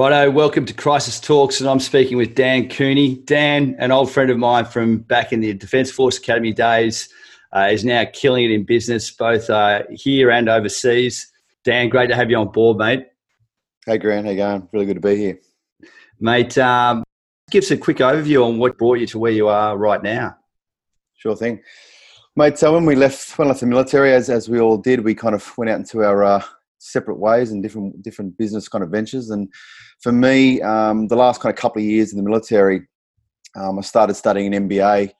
Righto, welcome to Crisis Talks, and I'm speaking with Dan Cooney. Dan, an old friend of mine from back in the Defence Force Academy days, uh, is now killing it in business, both uh, here and overseas. Dan, great to have you on board, mate. Hey, Grant, how you going? Really good to be here. Mate, um, give us a quick overview on what brought you to where you are right now. Sure thing. Mate, so when we left, when I left the military, as, as we all did, we kind of went out into our uh, separate ways and different different business kind of ventures. And for me, um, the last kind of couple of years in the military, um, I started studying an MBA,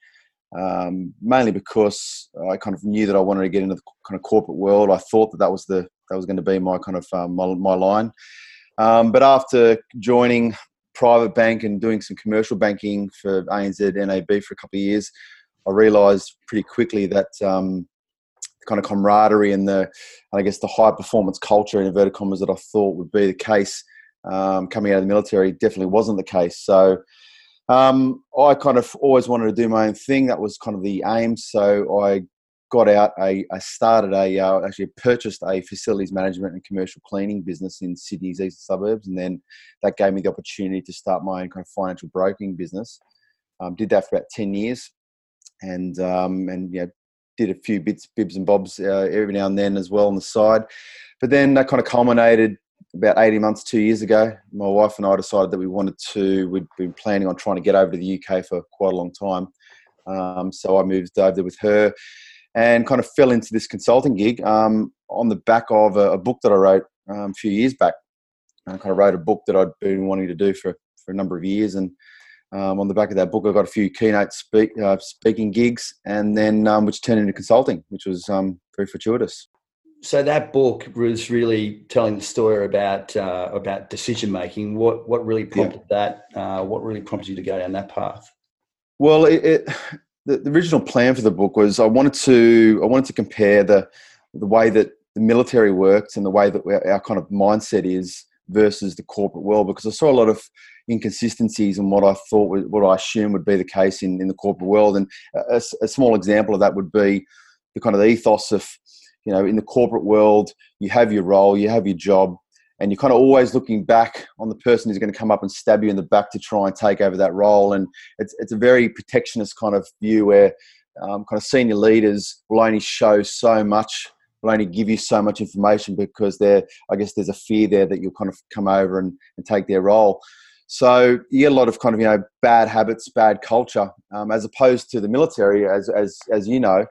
um, mainly because I kind of knew that I wanted to get into the kind of corporate world. I thought that that was the that was going to be my kind of um, my, my line. Um, but after joining private bank and doing some commercial banking for ANZ NAB for a couple of years, I realised pretty quickly that um, kind of camaraderie and the, I guess, the high performance culture in inverted commas that I thought would be the case um, coming out of the military definitely wasn't the case. So um, I kind of always wanted to do my own thing. That was kind of the aim. So I got out. I, I started a uh, actually purchased a facilities management and commercial cleaning business in Sydney's eastern suburbs, and then that gave me the opportunity to start my own kind of financial broking business. Um, did that for about ten years, and um, and you know did a few bits, bibs and bobs uh, every now and then as well on the side. But then that kind of culminated about 18 months, two years ago. My wife and I decided that we wanted to, we'd been planning on trying to get over to the UK for quite a long time. Um, so I moved over there with her and kind of fell into this consulting gig um, on the back of a, a book that I wrote um, a few years back. I kind of wrote a book that I'd been wanting to do for, for a number of years and um, on the back of that book, I got a few keynote speak, uh, speaking gigs, and then um, which turned into consulting, which was um, very fortuitous. So that book was really telling the story about uh, about decision making. What what really prompted yeah. that? Uh, what really prompted you to go down that path? Well, it, it, the, the original plan for the book was I wanted to I wanted to compare the the way that the military works and the way that our kind of mindset is versus the corporate world because I saw a lot of inconsistencies in what I thought, what I assumed would be the case in, in the corporate world. And a, a small example of that would be the kind of the ethos of, you know, in the corporate world, you have your role, you have your job, and you're kind of always looking back on the person who's going to come up and stab you in the back to try and take over that role. And it's, it's a very protectionist kind of view where um, kind of senior leaders will only show so much will only give you so much information because there, I guess, there's a fear there that you'll kind of come over and, and take their role. So you get a lot of kind of you know bad habits, bad culture, um, as opposed to the military, as as as you know,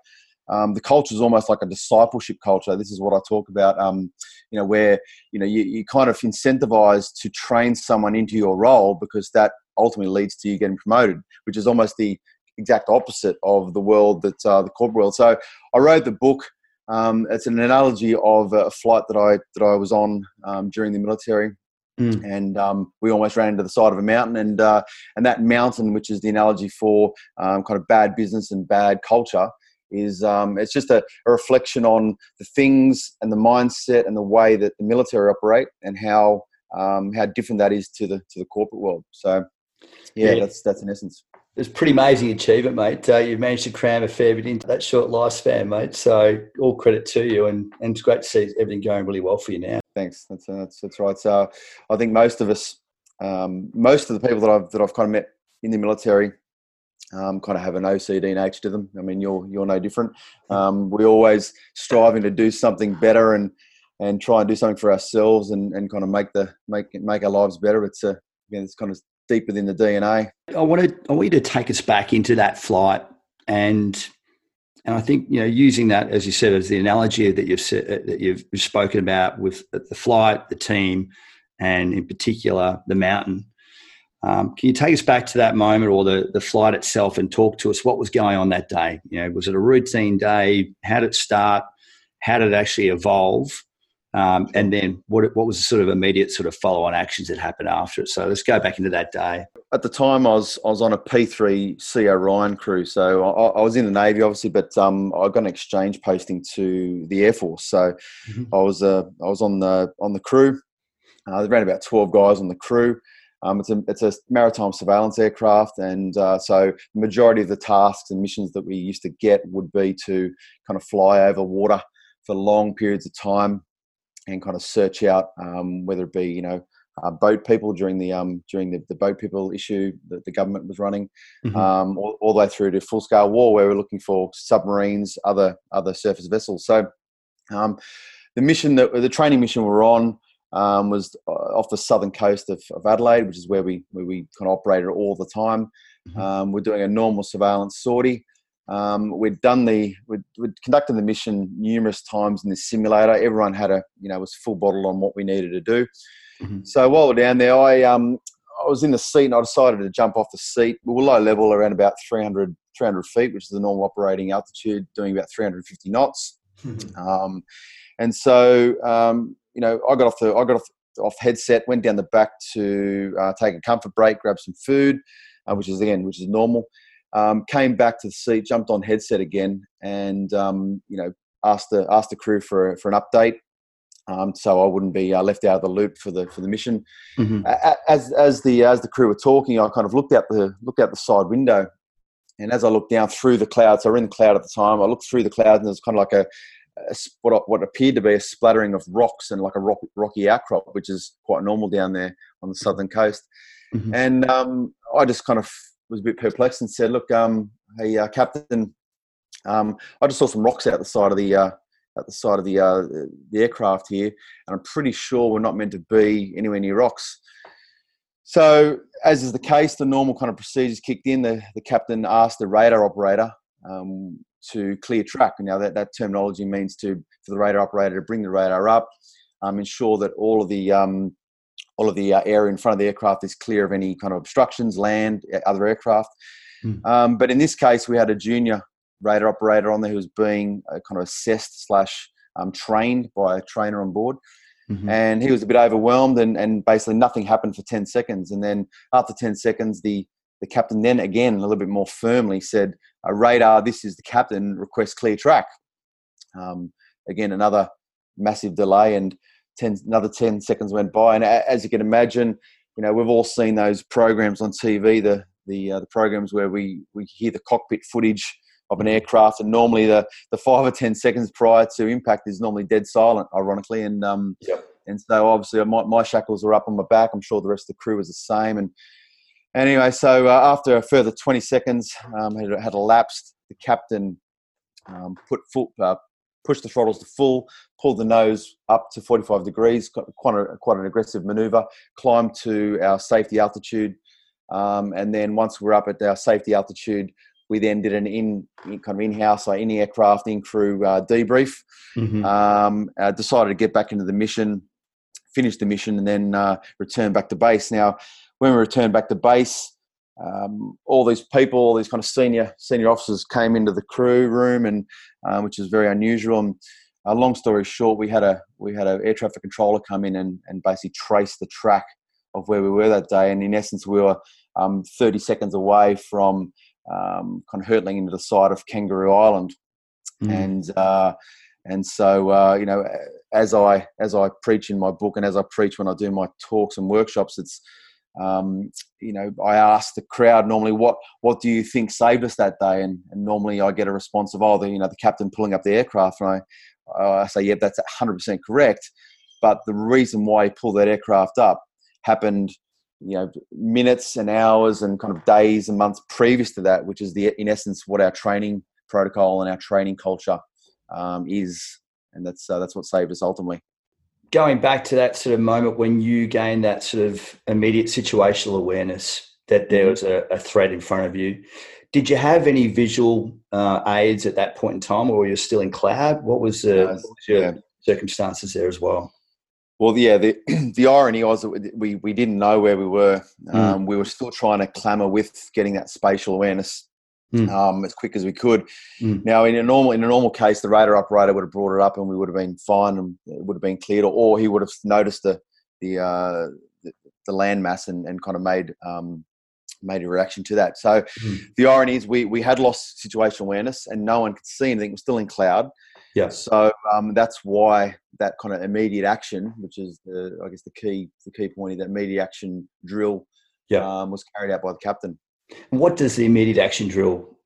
um, the culture is almost like a discipleship culture. This is what I talk about. Um, you know, where you know you, you kind of incentivize to train someone into your role because that ultimately leads to you getting promoted, which is almost the exact opposite of the world that uh, the corporate world. So I wrote the book um, it's an analogy of a flight that I that I was on um, during the military, mm. and um, we almost ran into the side of a mountain, and uh, and that mountain, which is the analogy for um, kind of bad business and bad culture, is um, it's just a, a, reflection on the things and the mindset and the way that the military operate, and how um, how different that is to the to the corporate world. So, yeah, yeah. that's that's in essence it's pretty amazing achievement, mate. Uh, you've managed to cram a fair bit into that short lifespan, mate. So all credit to you, and, and it's great to see everything going really well for you now. Thanks. That's uh, that's, that's right. So I think most of us, um, most of the people that I've that I've kind of met in the military, um, kind of have an OCD nature to them. I mean, you're you're no different. Um, we're always striving to do something better and and try and do something for ourselves and, and kind of make the make make our lives better. It's a again, it's kind of deep within the DNA. I wanted I want you to take us back into that flight and and I think you know using that as you said as the analogy that you've said, that you've spoken about with the flight, the team, and in particular the mountain. Um, can you take us back to that moment or the, the flight itself and talk to us what was going on that day? You know, was it a routine day? How did it start? How did it actually evolve? Um, and then what, what was the sort of immediate sort of follow on actions that happened after it? So let's go back into that day. At the time, I was I was on a P3 C Orion crew, so I, I was in the Navy, obviously, but um, I got an exchange posting to the Air Force. So mm-hmm. I was uh, I was on the on the crew. Uh, there ran about twelve guys on the crew. Um, it's a it's a maritime surveillance aircraft, and uh, so the majority of the tasks and missions that we used to get would be to kind of fly over water for long periods of time and kind of search out um, whether it be you know uh, boat people during the um, during the, the boat people issue that the government was running, mm-hmm. um, all, all, the way through to full scale war, where we're looking for submarines, other other surface vessels. So um, the mission that the training mission we're on um, was uh, off the southern coast of, of, Adelaide, which is where we where we kind of operated all the time. Mm-hmm. Um, we're doing a normal surveillance sortie. Um, we'd done the we'd, we'd, conducted the mission numerous times in the simulator. Everyone had a you know was full bottle on what we needed to do. Mm-hmm. So while we're down there, I um I was in the seat and I decided to jump off the seat. We were low level, around about 300 300 feet, which is the normal operating altitude, doing about 350 knots. Mm-hmm. Um, and so um, you know, I got off the I got off off headset, went down the back to uh, take a comfort break, grab some food, uh, which is again which is normal. Um, came back to the seat, jumped on headset again, and um, you know asked the asked the crew for for an update. Um, so I wouldn't be uh, left out of the loop for the for the mission. Mm-hmm. As as the as the crew were talking, I kind of looked out the looked out the side window, and as I looked down through the clouds, so we're in the cloud at the time. I looked through the clouds, and there's kind of like a, a, what what appeared to be a splattering of rocks and like a rock, rocky outcrop, which is quite normal down there on the southern coast. Mm-hmm. And um, I just kind of was a bit perplexed and said, "Look, um, hey, uh, Captain, um, I just saw some rocks out the side of the uh, at the side of the uh, the aircraft here, and I'm pretty sure we're not meant to be anywhere near rocks." So, as is the case, the normal kind of procedures kicked in. The, the captain asked the radar operator um, to clear track. Now, that, that terminology means to for the radar operator to bring the radar up, um, ensure that all of the um, all of the uh, area in front of the aircraft is clear of any kind of obstructions, land, other aircraft. Mm. Um, but in this case, we had a junior radar operator on there who was being uh, kind of assessed slash um, trained by a trainer on board. Mm-hmm. And he was a bit overwhelmed, and, and basically nothing happened for 10 seconds. And then after 10 seconds, the, the captain then again, a little bit more firmly, said, a radar, this is the captain, request clear track. Um, again, another massive delay. And 10, another 10 seconds went by. And as you can imagine, you know, we've all seen those programs on TV, the, the, uh, the programs where we, we hear the cockpit footage of an aircraft, and normally the, the five or 10 seconds prior to impact is normally dead silent, ironically. And, um, yep. and so obviously my, my shackles are up on my back. I'm sure the rest of the crew was the same. And anyway, so uh, after a further 20 seconds um, had, had elapsed, the captain um, put foot, uh, pushed the throttles to full, pull the nose up to 45 degrees, quite, a, quite an aggressive maneuver, climb to our safety altitude. Um, and then once we're up at our safety altitude, we then did an in kind of in-house, like in aircraft, in crew uh, debrief. Mm-hmm. Um, uh, decided to get back into the mission, finish the mission, and then uh, return back to base. Now, when we returned back to base, um, all these people, all these kind of senior senior officers came into the crew room, and um, which is very unusual. And uh, long story short, we had a we had an air traffic controller come in and, and basically trace the track of where we were that day. And in essence, we were um, 30 seconds away from um, kind of hurtling into the side of Kangaroo Island, mm. and uh, and so uh, you know, as I as I preach in my book and as I preach when I do my talks and workshops, it's um, you know, I ask the crowd normally, what what do you think saved us that day? And, and normally I get a response of, oh, the you know the captain pulling up the aircraft, and I I say, yeah, that's 100% correct. But the reason why he pulled that aircraft up happened, you know, minutes and hours and kind of days and months previous to that, which is the in essence what our training protocol and our training culture um, is, and that's uh, that's what saved us ultimately going back to that sort of moment when you gained that sort of immediate situational awareness that there mm-hmm. was a, a threat in front of you, did you have any visual uh, aids at that point in time, or were you still in cloud? What was, uh, what was your yeah. circumstances there as well? Well, yeah, the the irony was that we we didn't know where we were. Mm. Um, we were still trying to clamour with getting that spatial awareness mm. um, as quick as we could. Mm. Now, in a normal in a normal case, the radar operator would have brought it up, and we would have been fine, and it would have been cleared, or, he would have noticed the the uh, the, the landmass and, and kind of made um, made a reaction to that. So mm. the irony is we we had lost situational awareness, and no one could see anything. It was still in cloud. Yeah. So um, that's why that kind of immediate action, which is the I guess the key the key point that immediate action drill, yeah. um, was carried out by the captain. What does the immediate action drill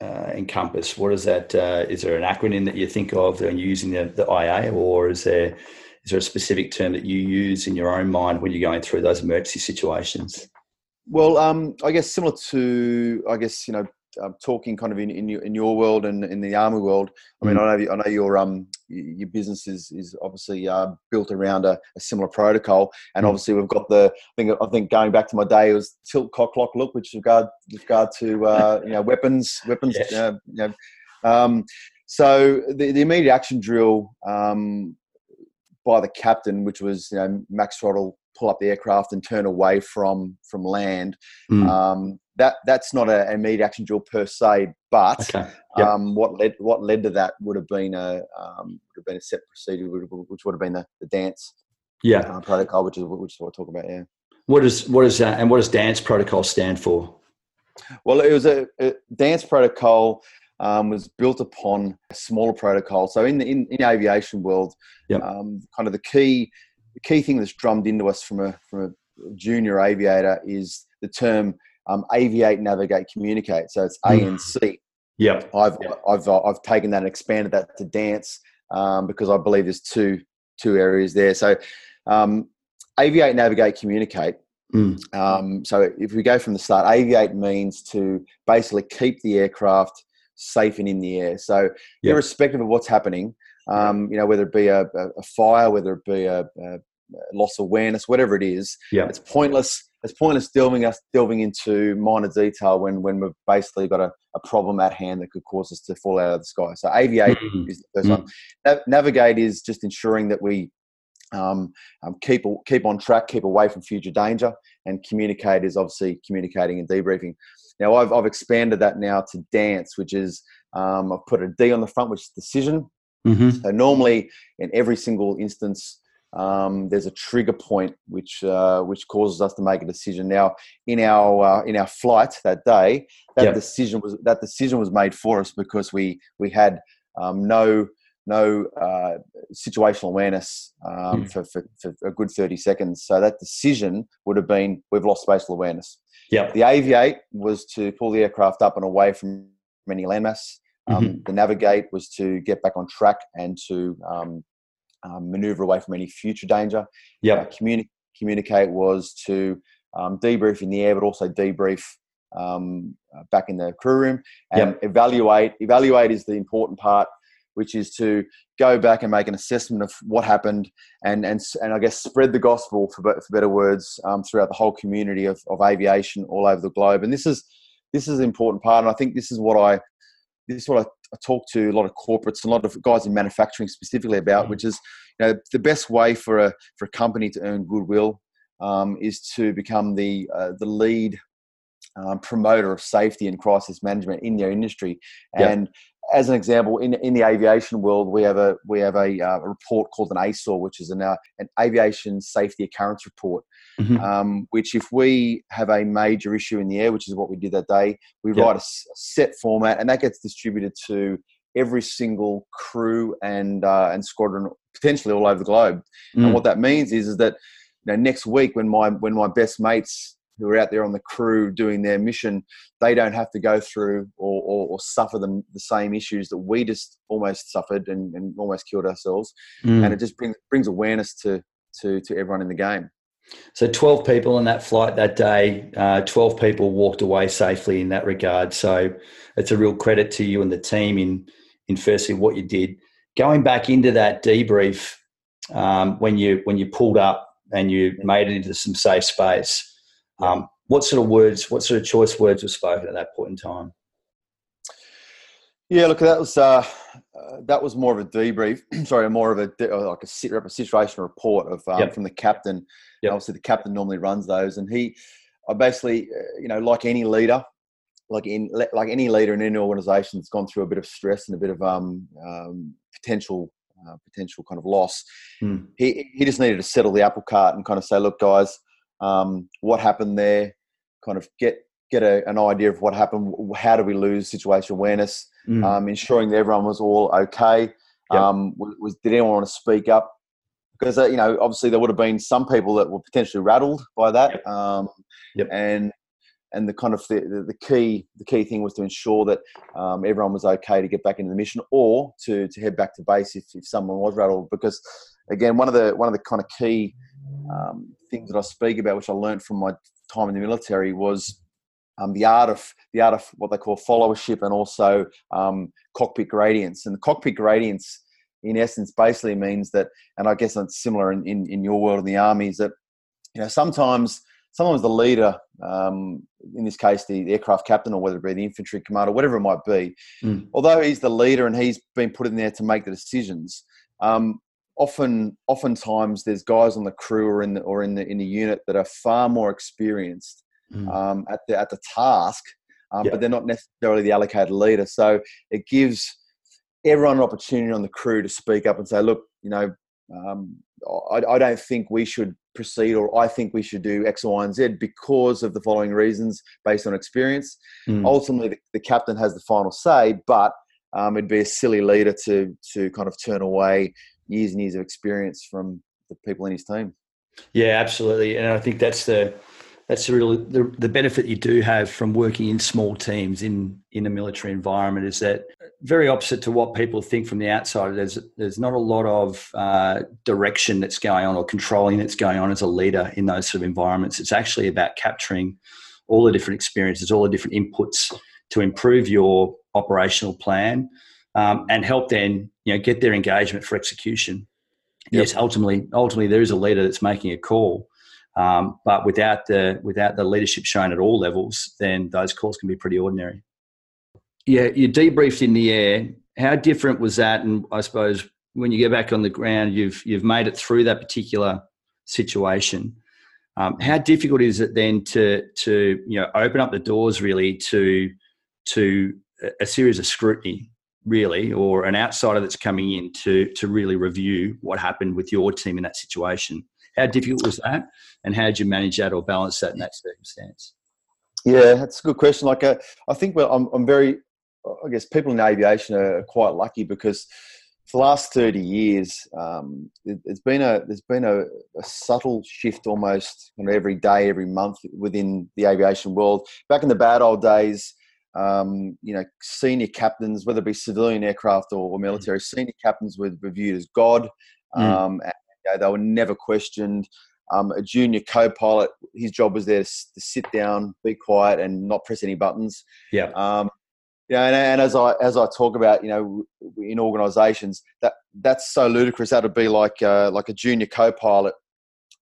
uh, encompass? What is that? Uh, is there an acronym that you think of when you're using the, the IA, or is there is there a specific term that you use in your own mind when you're going through those emergency situations? Well, um, I guess similar to, I guess you know, uh, talking kind of in, in your in your world and in the army world. I mean, mm. I know I know your um your business is is obviously uh, built around a, a, similar protocol, and mm. obviously we've got the I think I think going back to my day it was tilt cock lock look, which regard with regard to uh, you know weapons weapons. Yes. Uh, you know, um, so the, the immediate action drill um, by the captain, which was you know max throttle, pull up the aircraft and turn away from from land. Mm. Um, that that's not an immediate action drill per se, but okay. yep. um, what led what led to that would have been a um, would have been a set procedure, which would have been the, the dance yeah uh, protocol, which is which is what we're talking about. Yeah. What is what is that, and what does dance protocol stand for? Well, it was a, a dance protocol um, was built upon a smaller protocol. So in the in, in aviation world, yep. um, kind of the key the key thing that's drummed into us from a from a junior aviator is the term um, aviate, navigate, communicate. So it's A mm. and C. Yeah, I've, yep. I've I've taken that and expanded that to dance um, because I believe there's two two areas there. So um, aviate, navigate, communicate. Mm. Um, so if we go from the start, aviate means to basically keep the aircraft safe and in the air. So yep. irrespective of what's happening, um, you know, whether it be a, a fire, whether it be a, a, loss of awareness, whatever it is, yep. it's pointless. It's pointless delving us delving into minor detail when when we've basically got a, a problem at hand that could cause us to fall out of the sky. So aviate mm-hmm. is the 1st mm-hmm. one. Nav- navigate is just ensuring that we um, um, keep keep on track, keep away from future danger, and communicate is obviously communicating and debriefing. Now I've, I've expanded that now to dance, which is um, I've put a D on the front, which is decision. Mm-hmm. So normally in every single instance, um, there's a trigger point which uh, which causes us to make a decision. Now in our uh, in our flight that day, that yep. decision was that decision was made for us because we we had um, no no uh, situational awareness um, mm. for, for, for, a good 30 seconds. So that decision would have been we've lost spatial awareness. Yeah. The aviate was to pull the aircraft up and away from any landmass. Um, mm-hmm. The navigate was to get back on track and to um, um, maneuver away from any future danger. Yeah. Uh, communi- communicate was to um, debrief in the air, but also debrief um, uh, back in the crew room and yep. evaluate. Evaluate is the important part which is to go back and make an assessment of what happened and and, and I guess spread the gospel for, for better words um, throughout the whole community of, of aviation all over the globe. And this is this is an important part, and I think this is what I this is what I, I talk to a lot of corporates a lot of guys in manufacturing specifically about, mm. which is you know the best way for a for a company to earn goodwill um, is to become the uh, the lead um, promoter of safety and crisis management in their industry. And as an example, in, in the aviation world, we have a we have a, uh, a report called an ASOR, which is an, uh, an aviation safety occurrence report. Mm-hmm. Um, which, if we have a major issue in the air, which is what we did that day, we write a, set format, and that gets distributed to every single crew and uh, and squadron, potentially all over the globe. Mm. And what that means is is that you know, next week when my when my best mates who are out there on the crew doing their mission, they don't have to go through or, or, or suffer them the same issues that we just almost suffered and, and almost killed ourselves. Mm. And it just brings brings awareness to, to to everyone in the game. So 12 people on that flight that day, uh, 12 people walked away safely in that regard. So it's a real credit to you and the team in, in firstly what you did. Going back into that debrief, um, when you when you pulled up and you made it into some safe space, um, what sort of words, what sort of choice words were spoken at that point in time? Yeah, look, that was uh, uh, that was more of a debrief. sorry, more of a like a, situation report of um, yep. from the captain. Yep. Obviously, the captain normally runs those, and he, I basically, uh, you know, like any leader, like in like any leader in any organisation that's gone through a bit of stress and a bit of um, um potential uh, potential kind of loss. Mm. He he just needed to settle the apple cart and kind of say, look, guys, um, what happened there, kind of get get a, an idea of what happened. How do we lose situational awareness? Mm. Um, ensuring that everyone was all okay. Yep. Um, was, did anyone want to speak up? Because uh, you know, obviously, there would have been some people that were potentially rattled by that. Yep. Um, yep. And and the kind of the, the, the, key the key thing was to ensure that um, everyone was okay to get back into the mission or to to head back to base if, if someone was rattled because again, one of the one of the kind of key um, things that I speak about, which I learned from my time in the military, was um, the art of the art of what they call followership and also um, cockpit gradients. And the cockpit gradients, in essence, basically means that, and I guess it's similar in, in, in your world in the army, is that you know sometimes sometimes the leader, um, in this case the, the, aircraft captain or whether it be the infantry commander, whatever it might be, mm. although he's the leader and he's been put in there to make the decisions. Um, often, oftentimes, there's guys on the crew or in the or in the in the unit that are far more experienced mm. um, at the at the task, um, yeah. but they're not necessarily the allocated leader. So it gives everyone an opportunity on the crew to speak up and say, "Look, you know, um, I, I, don't think we should proceed, or I think we should do X, Y, and Z because of the following reasons based on experience." Mm. Ultimately, the, the, captain has the final say, but um, it'd be a silly leader to to kind of turn away years and years of experience from the people in his team. Yeah, absolutely, and I think that's the that's the really the, the benefit you do have from working in small teams in in a military environment is that very opposite to what people think from the outside. There's there's not a lot of uh, direction that's going on or controlling that's going on as a leader in those sort of environments. It's actually about capturing all the different experiences, all the different inputs to improve your operational plan um, and help then you know get their engagement for execution. Yep. Yes, ultimately, ultimately there is a leader that's making a call, um, but without the without the leadership shown at all levels, then those calls can be pretty ordinary. Yeah, you debriefed in the air. How different was that? And I suppose when you get back on the ground, you've you've made it through that particular situation. Um, how difficult is it then to to you know open up the doors really to to a series of scrutiny really or an outsider that's coming in to to really review what happened with your team in that situation how difficult was that, and how did you manage that or balance that in that circumstance? Yeah, that's a good question. Like, uh, I think well, I'm, I'm very, I guess people in aviation are quite lucky because for the last 30 years, um, it, has been a there's been a, a, subtle shift almost you know, every day, every month within the aviation world. Back in the bad old days, um, you know, senior captains, whether it be civilian aircraft or, or military, mm. senior captains were viewed as God. Mm. Um, know, they were never questioned. Um, a junior co-pilot, his job was there to, to, sit down, be quiet, and not press any buttons. Yeah. Um, yeah, and, and, as I as I talk about, you know, in organisations, that that's so ludicrous. That would be like uh, like a junior co-pilot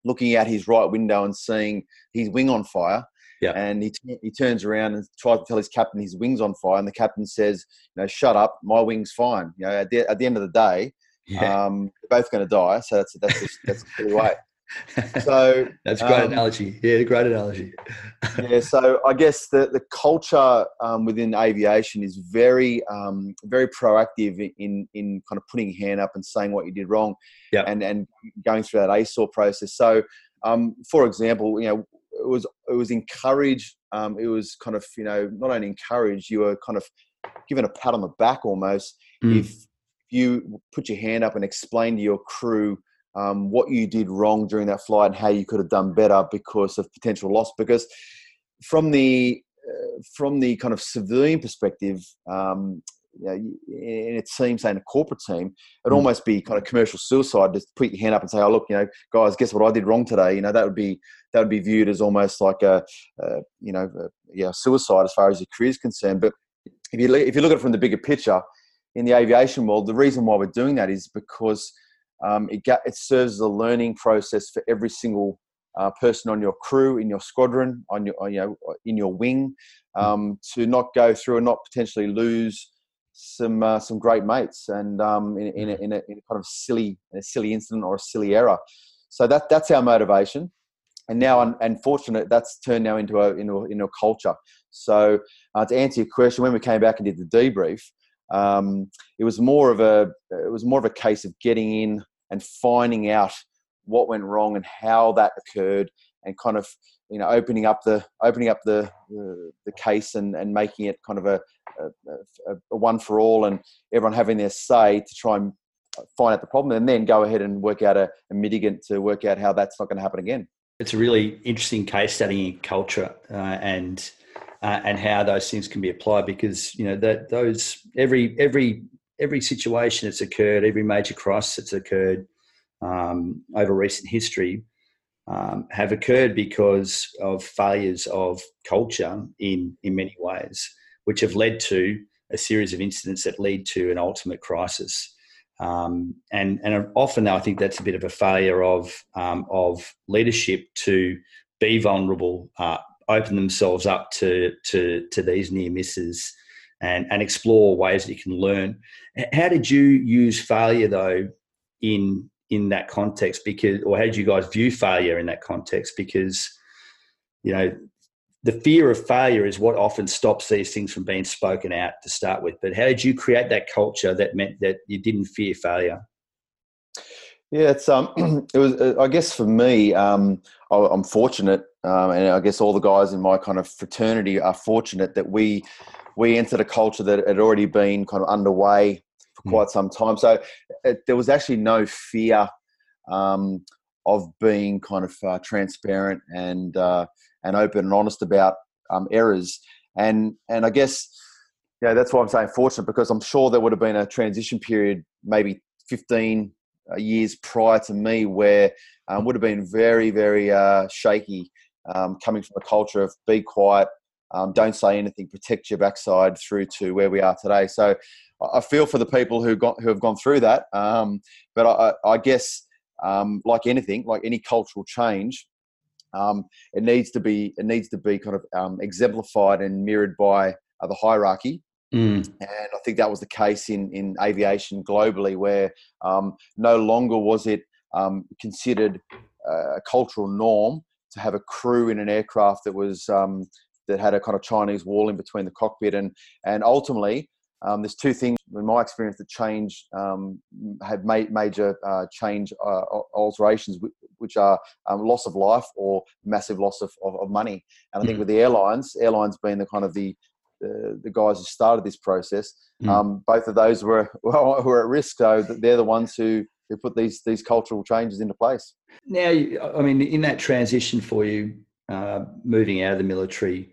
looking out his right window and seeing his wing on fire. Yeah. And he, he turns around and tries to tell his captain his wing's on fire, and the captain says, "You know, shut up, my wing's fine." You know, at the, at the end of the day, yeah. Um, they're both going to die, so that's that's just, that's the way. So that's a great um, analogy. Yeah, great analogy. yeah, so I guess the the culture um, within aviation is very um, very proactive in in kind of putting your hand up and saying what you did wrong, yeah, and and going through that ASOR process. So, um, for example, you know, it was it was encouraged. Um, it was kind of you know not only encouraged, you were kind of given a pat on the back almost mm. if you put your hand up and explain to your crew um, what you did wrong during that flight and how you could have done better because of potential loss. Because from the uh, from the kind of civilian perspective, um, you know, in a team, say in a corporate team, it'd mm. almost be kind of commercial suicide to put your hand up and say, "Oh, look, you know, guys, guess what I did wrong today?" You know, that would be that would be viewed as almost like a, a you know, a, yeah, suicide as far as your career is concerned. But if you if you look at it from the bigger picture, in the aviation world, the reason why we're doing that is because um, it, it serves as a learning process for every single uh, person on your crew, in your squadron, on your, on, you know, in your wing, hmm. um, to not go through and not potentially lose some uh, some great mates, and um, in, in, a, in, a, in, a, kind of silly a silly incident or a silly error. So that that's our motivation, and now unfortunately that's turned now into a into a, into a culture. So uh, to answer your question, when we came back and did the debrief, um, it was more of a it was more of a case of getting in and finding out what went wrong and how that occurred, and kind of you know opening up the opening up the the, the case and, and making it kind of a, a, a, one for all, and everyone having their say to try and find out the problem, and then go ahead and work out a, a mitigant to work out how that's not going to happen again. It's a really interesting case study in culture uh, and uh, and how those things can be applied because you know that those every every every situation that's occurred, every major crisis that's occurred, um, over recent history um, have occurred because of failures of culture in in many ways, which have led to a series of incidents that lead to an ultimate crisis. Um, and and often though, I think that's a bit of a failure of um, of leadership to be vulnerable, uh, open themselves up to to to these near misses, and and explore ways that you can learn. How did you use failure though in in that context? Because or how did you guys view failure in that context? Because you know the fear of failure is what often stops these things from being spoken out to start with. But how did you create that culture that meant that you didn't fear failure? Yeah, it's um, it was. Uh, I guess for me, um, I, am fortunate, um, and I guess all the guys in my kind of fraternity are fortunate that we we entered a culture that had already been kind of underway for hmm. quite some time. So it, there was actually no fear um, of being kind of uh, transparent and uh, and open and honest about um, errors. And and I guess yeah, that's why I'm saying fortunate because I'm sure there would have been a transition period, maybe 15 uh, years prior to me, where um, would have been very very uh, shaky, um, coming from a culture of be quiet, um, don't say anything, protect your backside, through to where we are today. So I feel for the people who got who have gone through that, um, but I, I guess. Um, like anything, like any cultural change, um, it needs to be it needs to be kind of um, exemplified and mirrored by uh, the hierarchy. Mm. And I think that was the case in in aviation globally, where um, no longer was it um, considered a cultural norm to have a crew in an aircraft that was um, that had a kind of Chinese wall in between the cockpit, and and ultimately um, there's two things in my experience that change um, have made major uh, change uh, alterations, which are um, loss of life or massive loss of, of, of money. And I think mm. with the airlines, airlines being the kind of the the, the guys who started this process, mm. both of those were were at risk. So they're the ones who who put these these cultural changes into place. Now, I mean, in that transition for you, uh, moving out of the military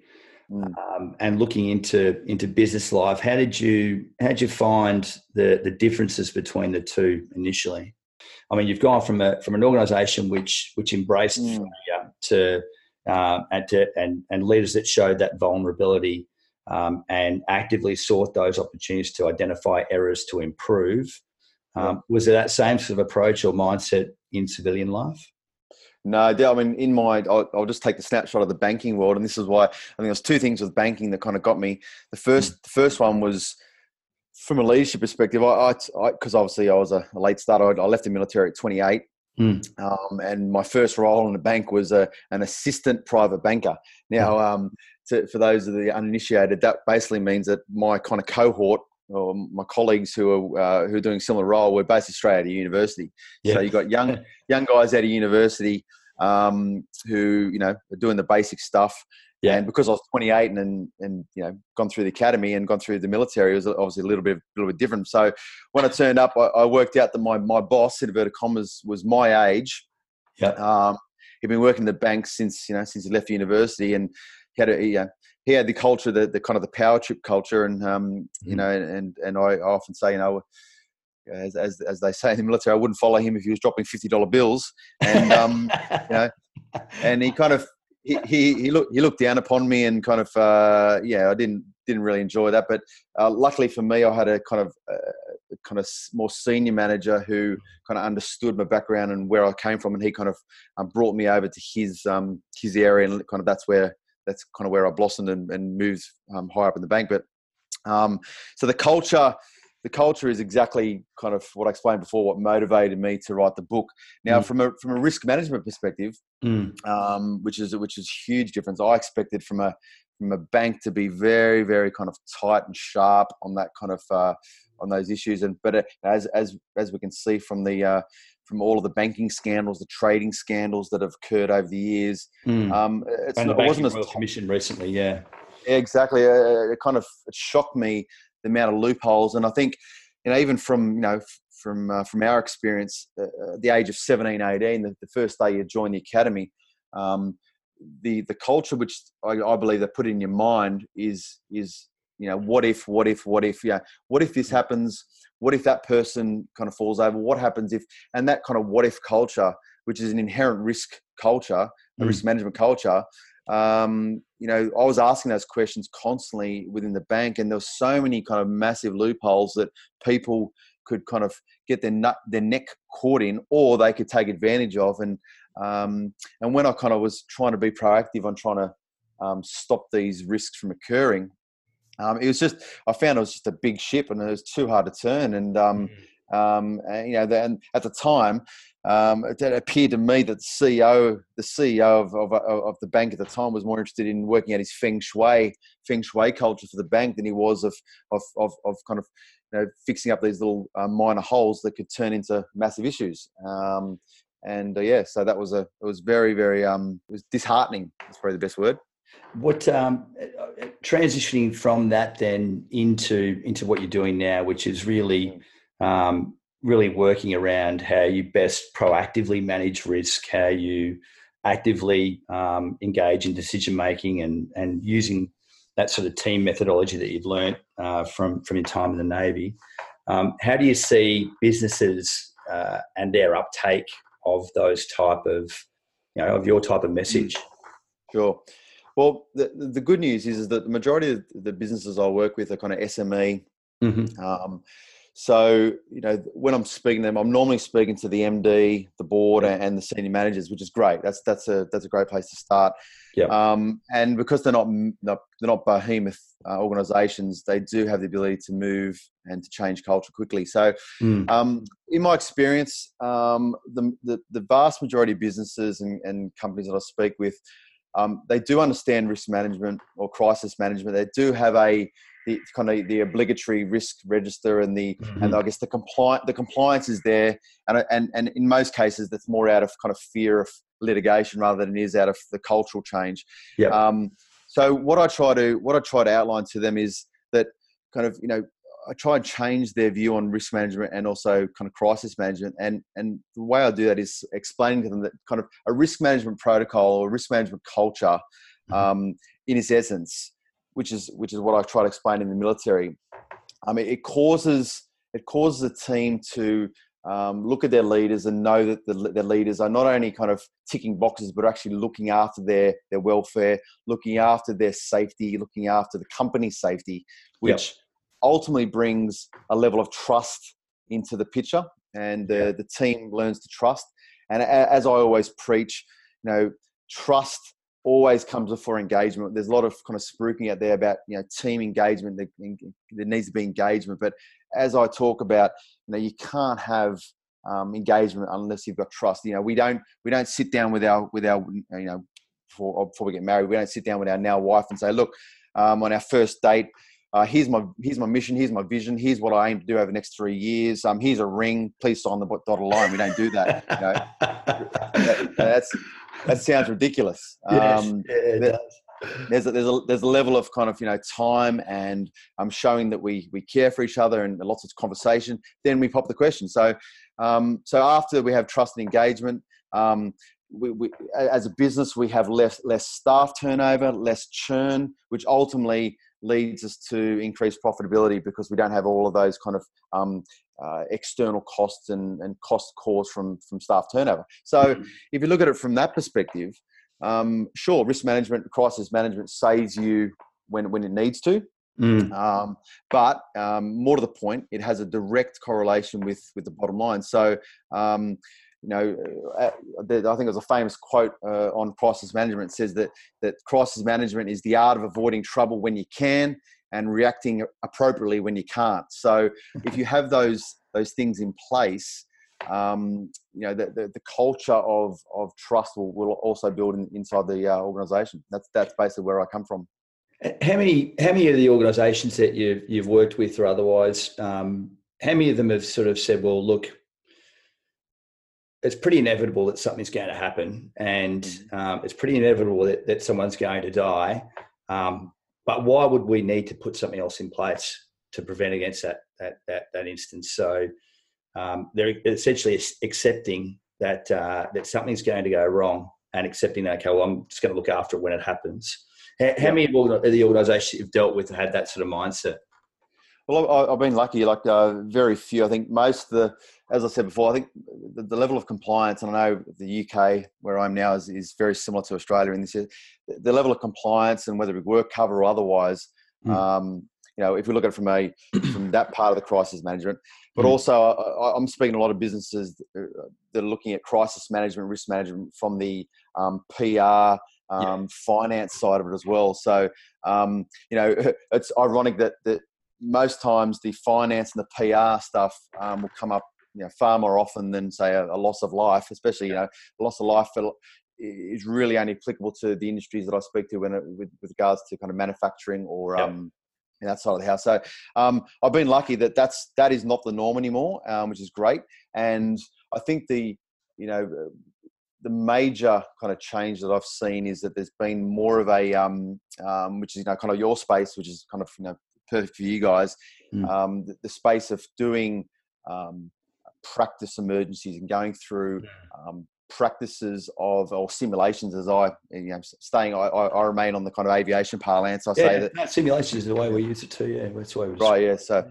mm. um, and looking into into business life. How did you how did you find the the differences between the two initially? I mean, you've gone from a from an organisation which which embraced mm. failure to um, and to and and leaders that showed that vulnerability um, and actively sought those opportunities to identify errors to improve. Um, was it that same sort of approach or mindset in civilian life? No, I mean, in my, I'll, I'll, just take the snapshot of the banking world, and this is why I think there's two things with banking that kind of got me. The first, mm. the first one was from a leadership perspective. I, because obviously I was a, a late starter. I, left the military at 28, mm. um, and my first role in the bank was a, an assistant private banker. Now, mm. um, to, for those of the uninitiated, that basically means that my kind of cohort or my colleagues who are uh, who are doing similar role were basically straight out of university. Yeah. So you got young young guys out of university um, who you know are doing the basic stuff. Yeah. And because I was 28 and, and and you know gone through the academy and gone through the military, it was obviously a little bit a little bit different. So when I turned up, I, I worked out that my my boss, in inverted commas, was my age. Yeah. Um, he'd been working in the bank since you know since he left university, and he had a you know, he had the culture, the, the kind of the power trip culture, and um, you mm. know, and and I often say, you know, as, as as they say in the military, I wouldn't follow him if he was dropping fifty dollar bills, and um, you know, and he kind of he, he he looked he looked down upon me and kind of uh, yeah, I didn't didn't really enjoy that, but uh, luckily for me, I had a kind of uh, kind of more senior manager who kind of understood my background and where I came from, and he kind of um, brought me over to his um, his area, and kind of that's where that's kind of where I blossomed and, and moved um, higher up in the bank. But um, so the culture, the culture is exactly kind of what I explained before. What motivated me to write the book. Now, mm. from a from a risk management perspective, mm. um, which is which is huge difference. I expected from a from a bank to be very very kind of tight and sharp on that kind of uh, on those issues. And but uh, as as as we can see from the uh, from all of the banking scandals, the trading scandals that have occurred over the years. Mm. Um, it's and the it wasn't as commission recently, yeah. Exactly. Uh, it kind of it shocked me the amount of loopholes, and I think you know even from you know from uh, from our experience, uh, uh the age of 17, 18, the, the, first day you join the academy. Um, the the culture which I, I, believe they put in your mind is is you know, what if, what if, what if, yeah, what if this happens? What if that person kind of falls over? What happens if, and that kind of what if culture, which is an inherent risk culture, a mm. risk management culture. Um, you know, I was asking those questions constantly within the bank, and there were so many kind of massive loopholes that people could kind of get their nut, their neck caught in, or they could take advantage of. And um, and when I kind of was trying to be proactive on trying to um, stop these risks from occurring, um, it was just I found it was just a big ship and it was too hard to turn. And, um, mm-hmm. um, and you know, then at the time, um, it, it, appeared to me that the CEO, the CEO of, of, of, the bank at the time, was more interested in working out his feng shui feng shui culture for the bank than he was of of, of, of kind of you know, fixing up these little uh, minor holes that could turn into massive issues. Um, and uh, yeah, so that was a it was very very um, it was disheartening. That's probably the best word. What um, transitioning from that then into into what you're doing now, which is really um, really working around how you best proactively manage risk, how you actively um, engage in decision making, and and using that sort of team methodology that you've learned uh, from from your time in the Navy. Um, how do you see businesses uh, and their uptake of those type of you know of your type of message? Sure. Well, the, the good news is, is that the majority of the businesses I work with are kind of SME. Mm-hmm. Um, so, you know, when I'm speaking to them, I'm normally speaking to the MD, the board, and the senior managers, which is great. That's that's a that's a great place to start. Yeah. Um, and because they're not they're not behemoth uh, organisations, they do have the ability to move and to change culture quickly. So, mm. um, in my experience, um, the, the, the vast majority of businesses and, and companies that I speak with, um, they do understand risk management or crisis management. They do have a the kind of the obligatory risk register and the mm-hmm. and I guess the compliance the compliance is there and and and in most cases that's more out of kind of fear of litigation rather than it is out of the cultural change. Yeah. Um, so what I try to what I try to outline to them is that kind of you know I try and change their view on risk management and also kind of crisis management. And and the way I do that is explaining to them that kind of a risk management protocol or risk management culture, mm-hmm. um, in its essence, which is which is what I try to explain in the military. I mean, it causes it causes a team to um, look at their leaders and know that the, their leaders are not only kind of ticking boxes, but actually looking after their their welfare, looking after their safety, looking after the company's safety, which yep. Ultimately brings a level of trust into the picture, and the, the team learns to trust. And as I always preach, you know, trust always comes before engagement. There's a lot of kind of spruiking out there about you know team engagement. There, needs to be engagement, but as I talk about, you know, you can't have um, engagement unless you've got trust. You know, we don't we don't sit down with our with our you know before, before we get married, we don't sit down with our now wife and say, look, um, on our first date. Uh, here's my here's my mission. Here's my vision. Here's what I aim to do over the next three years. Um, here's a ring. Please sign the dotted line. We don't do that. You know? that, that's that sounds ridiculous. Yes, um, yeah, it does. There's a, there's a there's a level of kind of you know time and um, showing that we we care for each other and lots of conversation. Then we pop the question. So um, so after we have trust and engagement, um, we, we, as a business we have less less staff turnover, less churn, which ultimately leads us to increased profitability because we don't have all of those kind of um, uh, external costs and, and cost caused from from staff turnover. So mm-hmm. if you look at it from that perspective, um, sure, risk management, crisis management saves you when when it needs to. Mm. Um, but um, more to the point, it has a direct correlation with with the bottom line. So um, you know, uh, I think was a famous quote uh, on crisis management says that that crisis management is the art of avoiding trouble when you can and reacting appropriately when you can't. So if you have those those things in place, um, you know the, the, the, culture of of trust will, will also build in, inside the uh, organization. That's that's basically where I come from. How many how many of the organisations that you've you've worked with or otherwise, um, how many of them have sort of said, well, look, it's pretty inevitable that something's going to happen, and mm. um, it's pretty inevitable that, that someone's going to die. Um, but why would we need to put something else in place to prevent against that that that, that instance? So um, they're essentially accepting that uh, that something's going to go wrong and accepting that okay, well, I'm just going to look after it when it happens. How, how many of the organisations you've dealt with had that sort of mindset? Well, I, have been lucky. Like uh, very few. I think most the, as I said before, I think the, the, level of compliance, and I know the UK where I'm now is, is very similar to Australia in this. The level of compliance and whether it work cover or otherwise. Mm. Um, you know, if we look at it from a from that part of the crisis management, but mm. also I, am speaking to a lot of businesses that are looking at crisis management, risk management from the um, PR, um, yeah. finance side of it as well. So, um, you know, it's ironic that that most times the finance and the PR stuff um, will come up you know, far more often than say a, a, loss of life, especially you know loss of life is really only applicable to the industries that I speak to when it, with, with regards to kind of manufacturing or yep. um, that side of the house. So um, I've been lucky that that's that is not the norm anymore, um, which is great. And I think the you know the major kind of change that I've seen is that there's been more of a um, um, which is you know kind of your space, which is kind of you know perfect for you guys. Mm. Um, the, the, space of doing um, practice emergencies and going through um, practices of or simulations as I you know staying I, I, remain on the kind of aviation parlance I yeah, say that, that simulation is the way we use it too yeah that's the way we right yeah so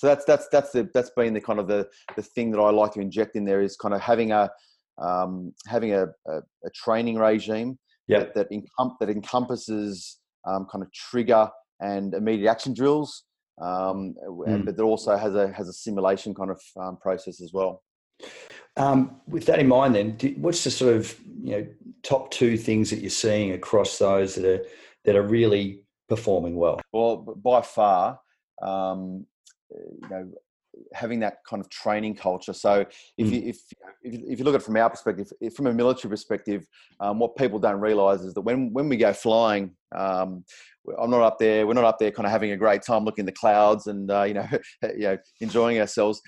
so that's that's that's the that's been the kind of the the thing that I like to inject in there is kind of having a um, having a, a, a, training regime yep. that that, encom- that encompasses um, kind of trigger and immediate action drills, um, mm. but that also has a has a simulation kind of um, process as well. Um, with that in mind, then, what's the sort of you know top two things that you're seeing across those that are that are really performing well? Well, by far, um, you know, having that kind of training culture. So if mm. you if if you look at it from our perspective, from a military perspective, um, what people don't realise is that when when we go flying, um, I'm not up there. We're not up there, kind of having a great time looking at the clouds and uh, you know you know enjoying ourselves.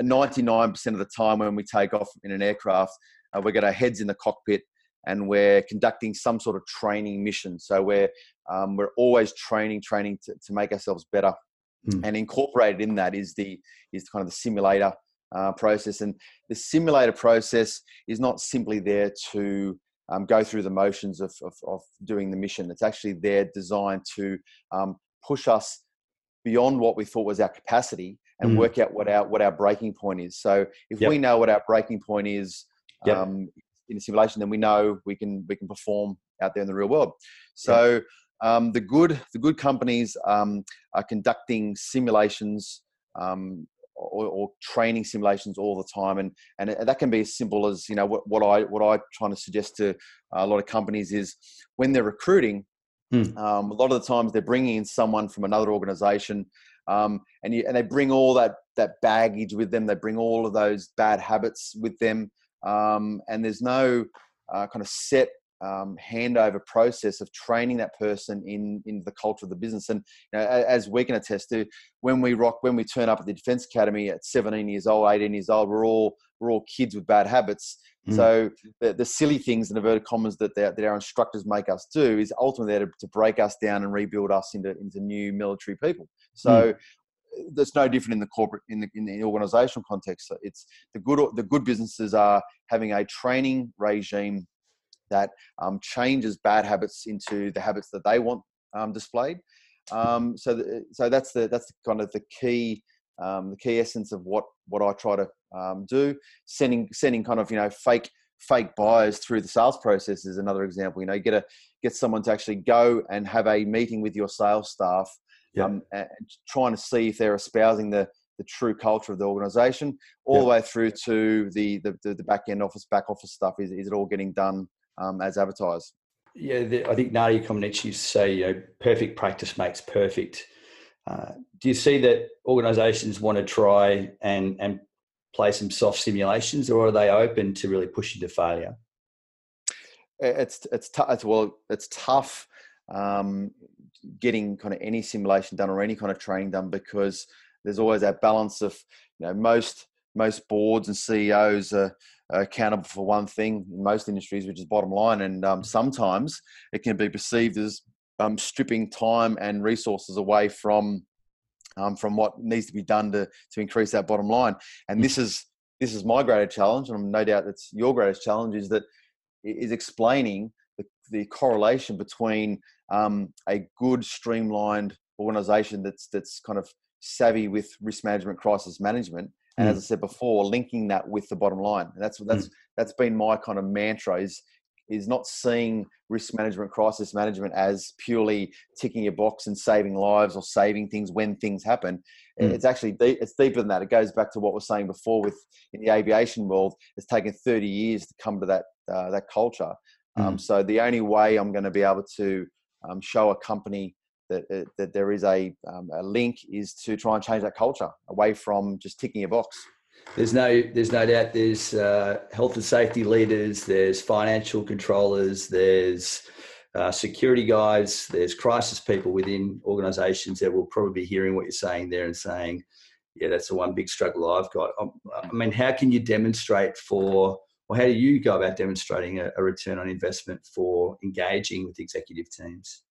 99% of the time when we take off in an aircraft, uh, we got our heads in the cockpit and we're conducting some sort of training mission. So we're um, we're always training, training to, to make ourselves better mm. and incorporated in that is the is kind of the simulator uh, process. And the simulator process is not simply there to um, go through the motions of, of, of, doing the mission. It's actually there designed to um, push us beyond what we thought was our capacity and mm. work out what our what our breaking point is. So if yep. we know what our breaking point is yep. um, in a simulation, then we know we can we can perform out there in the real world. So yep. Um, the good the good companies um, are conducting simulations um, or, or, training simulations all the time, and and that can be as simple as you know what, what I what I trying to suggest to a lot of companies is when they're recruiting. Hmm. Um, a lot of the times they're bringing in someone from another organization, um, and you, and they bring all that that baggage with them. They bring all of those bad habits with them, um, and there's no uh, kind of set um, handover process of training that person in in the culture of the business. And you know, as we can attest to, when we rock, when we turn up at the Defence Academy at 17 years old, 18 years old, we're all we're all kids with bad habits. Mm. So the, the silly things in inverted commas that that our instructors make us do is ultimately there to, to break us down and rebuild us into into new military people. So. Mm that's no different in the corporate in the in the organizational context. It's the good the good businesses are having a training regime that um, changes bad habits into the habits that they want um, displayed. Um, so, th- so that's the that's the kind of the key um, the key essence of what what I try to um, do. Sending sending kind of you know fake fake buyers through the sales process is another example. You know, get a get someone to actually go and have a meeting with your sales staff, yeah. um, and trying to see if they're espousing the the true culture of the organization, all yeah. the way through to the, the the back end office, back office stuff. Is is it all getting done um, as advertised. Yeah, the, I think Nadia Comaneci used to say, you know, perfect practice makes perfect. Uh, do you see that organisations want to try and and play some soft simulations, or are they open to really pushing to failure? It's it's tough. It's, well, it's tough um, getting kind of any simulation done or any kind of training done because there's always that balance of you know most most boards and CEOs are accountable for one thing in most industries, which is bottom line. And um, sometimes it can be perceived as um, stripping time and resources away from um, from what needs to be done to to increase that bottom line. And this is this is my greatest challenge, and no doubt that's your greatest challenge, is that is explaining the, the correlation between um, a good streamlined organization that's that's kind of savvy with risk management, crisis management, and mm. as I said before, linking that with the bottom line. And that's that's mm. that's been my kind of mantra is is not seeing risk management, crisis management as purely ticking a box and saving lives or saving things when things happen. Mm. It's actually deep, it's deeper than that. It goes back to what we are saying before with in the aviation world. It's taken 30 years to come to that uh, that culture. Um, so the only way I'm going to be able to um, show a company that, uh, that there is a, um, a link is to try and change that culture away from just ticking a box. There's no, there's no doubt. There's uh, health and safety leaders. There's financial controllers. There's uh, security guys. There's crisis people within organisations that will probably be hearing what you're saying there and saying, "Yeah, that's the one big struggle I've got." Um, I mean, how can you demonstrate for, or how do you go about demonstrating a, a return on investment for engaging with executive teams?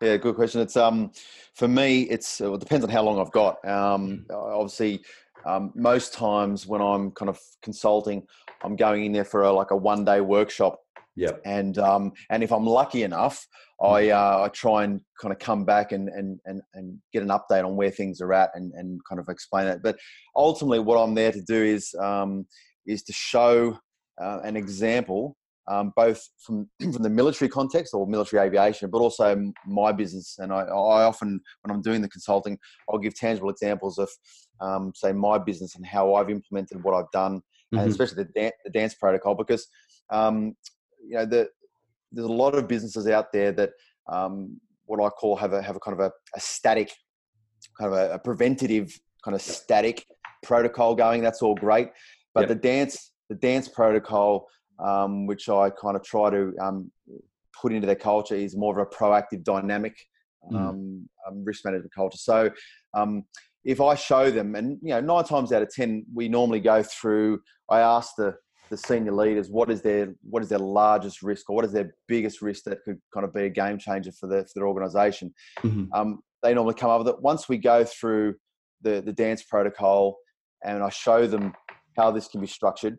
Yeah, good question. It's um, for me, it's it depends on how long I've got. Um, mm. obviously, um, most times when I'm kind of consulting, I'm going in there for a, like a one day workshop. Yeah. And um, and if I'm lucky enough, I mm. uh, I try and kind of come back and and and and get an update on where things are at and and kind of explain it. But ultimately, what I'm there to do is um, is to show uh, an example um, both from from the military context or military aviation, but also my business. And I, I often, when I'm doing the consulting, I'll give tangible examples of, um, say, my business and how I've implemented what I've done, mm-hmm. and especially the, dan- the dance protocol, because um, you know the, there's a lot of businesses out there that um, what I call have a have a kind of a, a static, kind of a, a, preventative kind of static protocol going. That's all great, but yep. the dance the dance protocol um, which I kind of try to um, put into their culture, is more of a proactive, dynamic mm. um, risk management culture. So um, if I show them, and you know, nine times out of ten, we normally go through. I ask the the senior leaders what is their what is their largest risk or what is their biggest risk that could kind of be a game changer for their for their organization. Mm-hmm. Um, they normally come up with it. Once we go through the the dance protocol and I show them how this can be structured,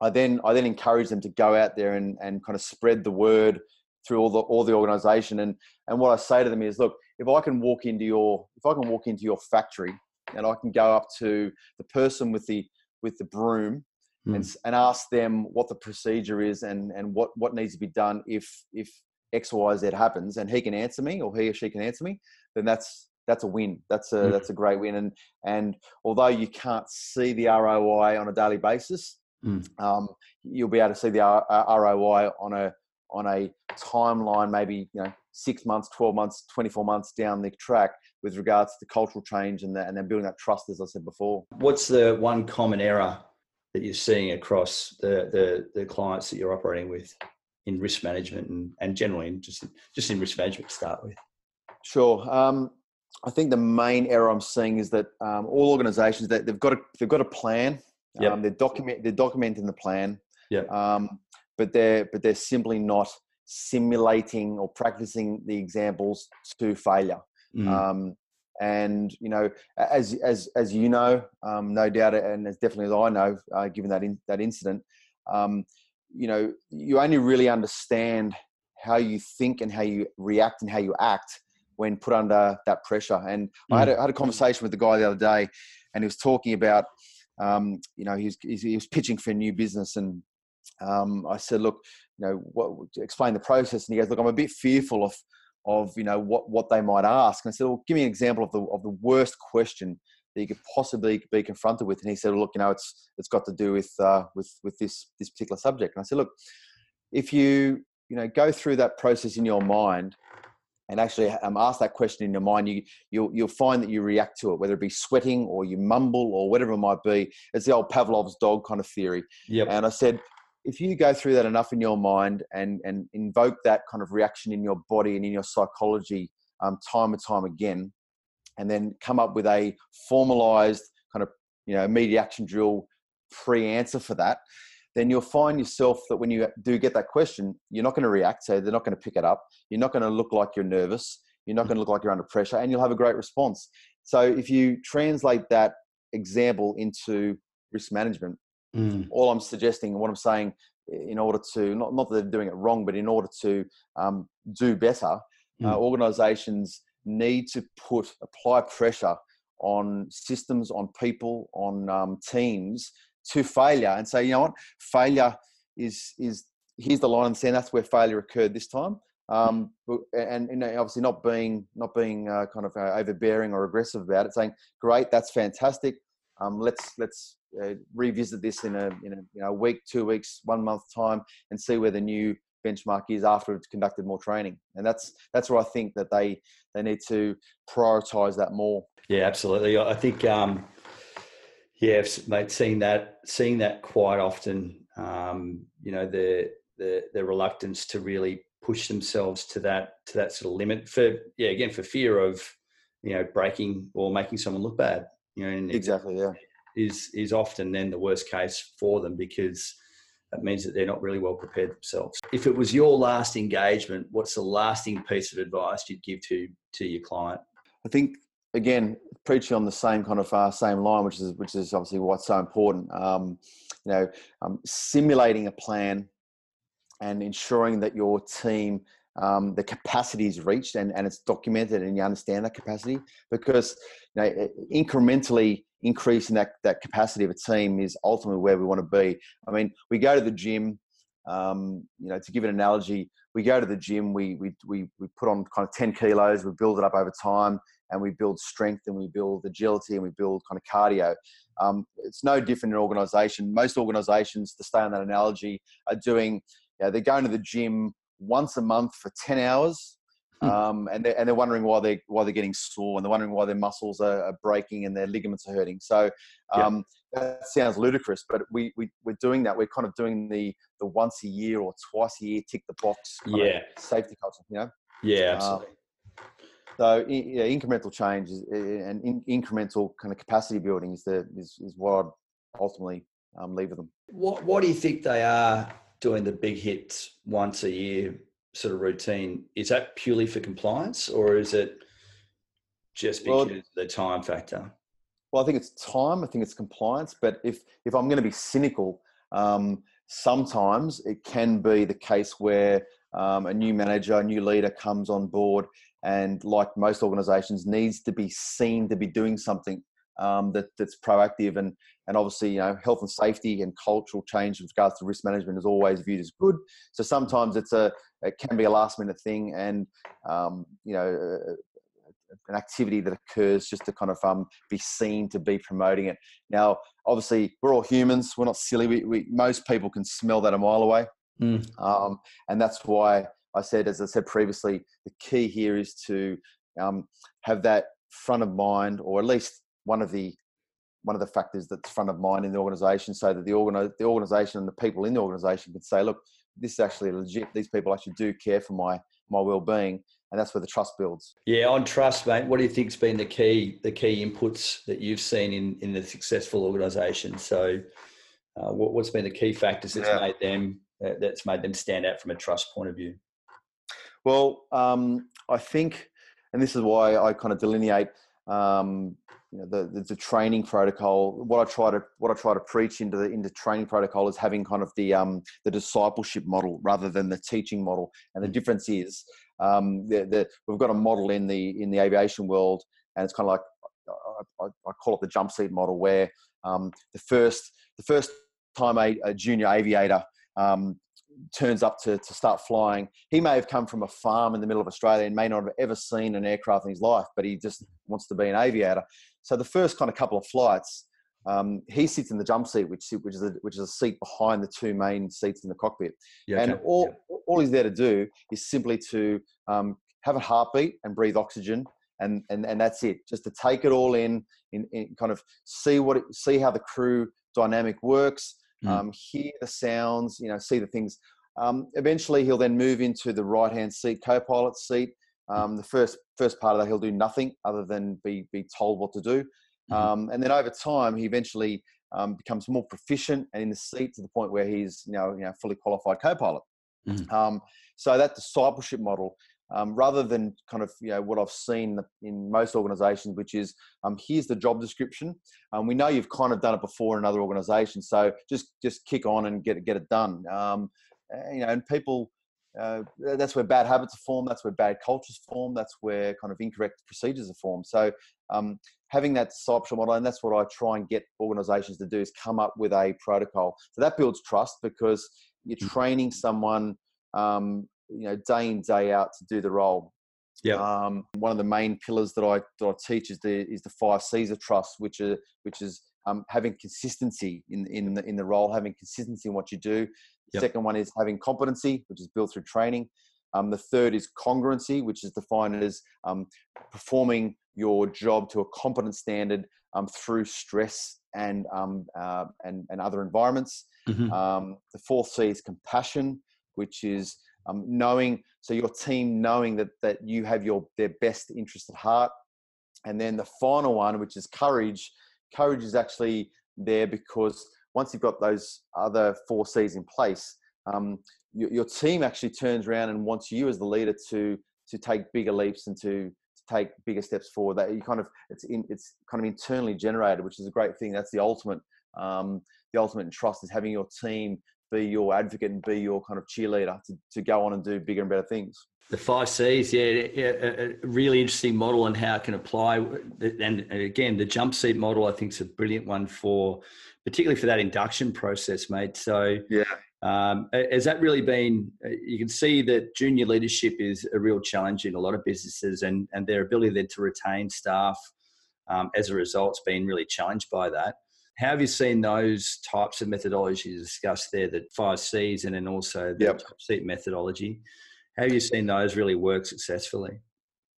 I then I then encourage them to go out there and, and kind of spread the word through all the all the organization and and what I say to them is look if I can walk into your if I can walk into your factory and I can go up to the person with the with the broom mm. and, and ask them what the procedure is and and what what needs to be done if if X Y Z happens and he can answer me or he or she can answer me then that's that's a win. That's a mm. that's a great win. And and although you can't see the ROI on a daily basis, Mm. Um, you'll be able to see the ROI on a on a timeline, maybe you know six months, twelve months, twenty four months down the track with regards to the cultural change and the, and then building that trust, as I said before. What's the one common error that you're seeing across the the, the clients that you're operating with in risk management and, and generally in just just in risk management to start with? Sure. Um, I think the main error I'm seeing is that um, all organisations that they've got a they've got a plan Yep. Um, they're document they're documenting the plan. Yeah. Um, but they're but they're simply not simulating or practicing the examples to failure. Mm. Um, and you know, as as as you know, um, no doubt, and as definitely as I know, uh, given that in, that incident, um, you know, you only really understand how you think and how you react and how you act when put under that pressure. And mm. I, had a, I had a conversation with the guy the other day, and he was talking about um, you know, he was, he was pitching for a new business and um, I said, look, you know, what, explain the process. And he goes, look, I'm a bit fearful of, of, you know, what, what they might ask. And I said, well, give me an example of the, of the worst question that you could possibly be confronted with. And he said, well, look, you know, it's, it's got to do with, uh, with, with this, this particular subject. And I said, look, if you, you know, go through that process in your mind and actually um, ask that question in your mind, you, you'll, you'll find that you react to it, whether it be sweating or you mumble or whatever it might be. It's the old Pavlov's dog kind of theory. Yep. And I said, if you go through that enough in your mind and, and invoke that kind of reaction in your body and in your psychology um, time and time again, and then come up with a formalized kind of you know immediate action drill pre-answer for that, then you'll find yourself that when you do get that question, you're not going to react. So they're not going to pick it up. You're not going to look like you're nervous. You're not going to look like you're under pressure, and you'll have a great response. So if you translate that example into risk management, mm. all I'm suggesting and what I'm saying in order to not not that they're doing it wrong, but in order to um, do better, mm. uh, organisations need to put apply pressure on systems, on people, on um, teams to failure, and say, you know what, failure is is here's the line and saying that's where failure occurred this time. Um, and, and, obviously not being not being uh, kind of uh, overbearing or aggressive about it, saying, "Great, that's fantastic. Um, let's let's uh, revisit this in a in a you know, week, two weeks, one month time, and see where the new benchmark is after it's conducted more training. And that's that's where I think that they they need to prioritise that more. Yeah, absolutely. I think um, yeah, mate, seeing that seeing that quite often. Um, you know the the the reluctance to really push themselves to that to that sort of limit for yeah again for fear of you know breaking or making someone look bad. You know, exactly. Yeah, is is often then the worst case for them because that means that they're not really well prepared themselves. If it was your last engagement, what's the lasting piece of advice you'd give to to your client? I think again preaching on the same kind of uh, same line, which is which is obviously what's so important. Um, you know, um, simulating a plan and ensuring that your team um, the capacity is reached and, and it's documented and you understand that capacity because you know incrementally increasing that, that capacity of a team is ultimately where we want to be. I mean, we go to the gym, um, you know, to give an analogy, we go to the gym, we, we, we, we put on kind of 10 kilos, we build it up over time, and we build strength and we build agility and we build kind of cardio. Um, it's no different in organization. Most organizations, to stay on that analogy, are doing, you know, they're going to the gym once a month for 10 hours Hmm. Um, and they're and they're wondering why they why they're getting sore, and they're wondering why their muscles are, are breaking and their ligaments are hurting. So um, yeah. that sounds ludicrous, but we, we we're doing that. We're kind of doing the the once a year or twice a year tick the box. yeah, safety culture. You know. Yeah, um, absolutely. So yeah, incremental change is, and in, incremental kind of capacity building is the is, is what I'd ultimately um, leave with them. What What do you think they are doing the big hits once a year sort of routine, is that purely for compliance or is it just because well, the time factor? Well, I think it's time. I think it's compliance. But if if I'm going to be cynical, um, sometimes it can be the case where um, a new manager, a new leader comes on board, and like most organisations, needs to be seen to be doing something um, that, that's proactive and and obviously you know health and safety and cultural change with regards to risk management is always viewed as good. So sometimes it's a it can be a last minute thing and um, you know an activity that occurs just to kind of um, be seen to be promoting it. Now obviously we're all humans. We're not silly. We, we most people can smell that a mile away, mm. um, and that's why I said as I said previously the key here is to um, have that front of mind or at least one of the one of the factors that's front of mind in the organisation, so that the organi- the organisation and the people in the organisation can say, look, this is actually legit. These people actually do care for my my well being, and that's where the trust builds. Yeah, on trust, mate. What do you think's been the key the key inputs that you've seen in in the successful organisation? So, uh, what, has been the key factors that's yeah. made them uh, that's made them stand out from a trust point of view? Well, um, I think, and this is why I kind of delineate um, you know, the, the, the training protocol. What I try to what I try to preach into the into training protocol is having kind of the um, the discipleship model rather than the teaching model. And the mm. difference is um, the, the, we've got a model in the in the aviation world, and it's kind of like I, I call it the jump seat model, where um, the first the first time a, a junior aviator um, turns up to, to start flying, he may have come from a farm in the middle of Australia and may not have ever seen an aircraft in his life, but he just wants to be an aviator. So the first kind of couple of flights, um, he sits in the jump seat, which which is a, which is a seat behind the two main seats in the cockpit, yeah, and okay. all yeah. all he's there to do is simply to um, have a heartbeat and breathe oxygen, and and and that's it. Just to take it all in, in, in kind of see what it, see how the crew dynamic works. Um, hear the sounds, you know, see the things. Um, eventually, he'll then move into the right hand seat, co pilot seat. Um, the first first part of that, he'll do nothing other than be be told what to do. Mm-hmm. Um, and then over time, he eventually um, becomes more proficient and in the seat to the point where he's you know, you know fully qualified co-pilot. Mm-hmm. Um, so that discipleship model um, rather than kind of you know what I've seen in most organisations, which is um, here's the job description. Um, we know you've kind of done it before in other organisations, so just just kick on and get it get it done. Um, you know, and people. Uh, that's where bad habits are formed. That's where bad cultures form. That's where kind of incorrect procedures are formed. So um, having that discipleship model, and that's what I try and get organisations to do, is come up with a protocol. So that builds trust because you're mm. training someone um, you know day in day out to do the role. Yeah. Um, one of the main pillars that I that I teach is the is the five C's of trust, which are which is um, having consistency in in the, in the role, having consistency in what you do. The yep. second one is having competency, which is built through training. Um, the third is congruency, which is defined as um, performing your job to a competent standard um, through stress and um, uh, and and other environments. Mm-hmm. Um, the fourth C is compassion, which is um, knowing so your team knowing that that you have your their best interest at heart. And then the final one which is courage courage is actually there because once you've got those other four c's in place um, your, your, team actually turns around and wants you as the leader to to take bigger leaps and to, take bigger steps forward. That you kind of it's in, it's kind of internally generated which is a great thing. That's the ultimate um, the ultimate in trust is having your team be your advocate and be your kind of cheerleader to, to go on and do bigger and better things. The five C's, yeah, a, really interesting model and how it can apply. And again, the jump seat model, I think, is a brilliant one for, particularly for that induction process, mate. So, yeah, um, has that really been? You can see that junior leadership is a real challenge in a lot of businesses, and and their ability then to retain staff um, as a result has been really challenged by that. How have you seen those types of methodologies discussed there, the five C's and then also the yep. top seat methodology? How have you seen those really work successfully?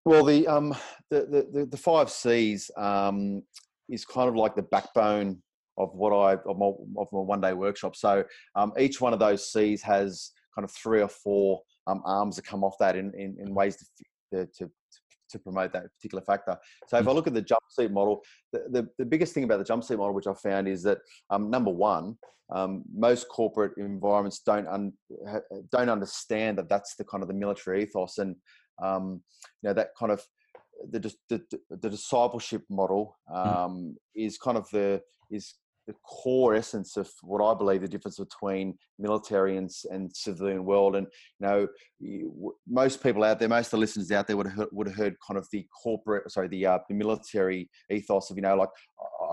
Well, the um, the, the, the five C's um, is kind of like the backbone of what I of my, of my one day workshop. So um, each one of those C's has kind of three or four um, arms that come off that in, in, in ways to, to, to promote that particular factor. So if I look at the jump seat model, the, the, the biggest thing about the jump seat model, which I found is that um, number one, um, most corporate environments don't un, don't understand that that's the kind of the military ethos and um, you know that kind of the, the, the discipleship model hmm. um, is kind of the is the core essence of what I believe the difference between military and, and civilian world. And you know, most people out there, most of the listeners out there would have heard, would have heard kind of the corporate, sorry, the, uh, the military ethos of you know, like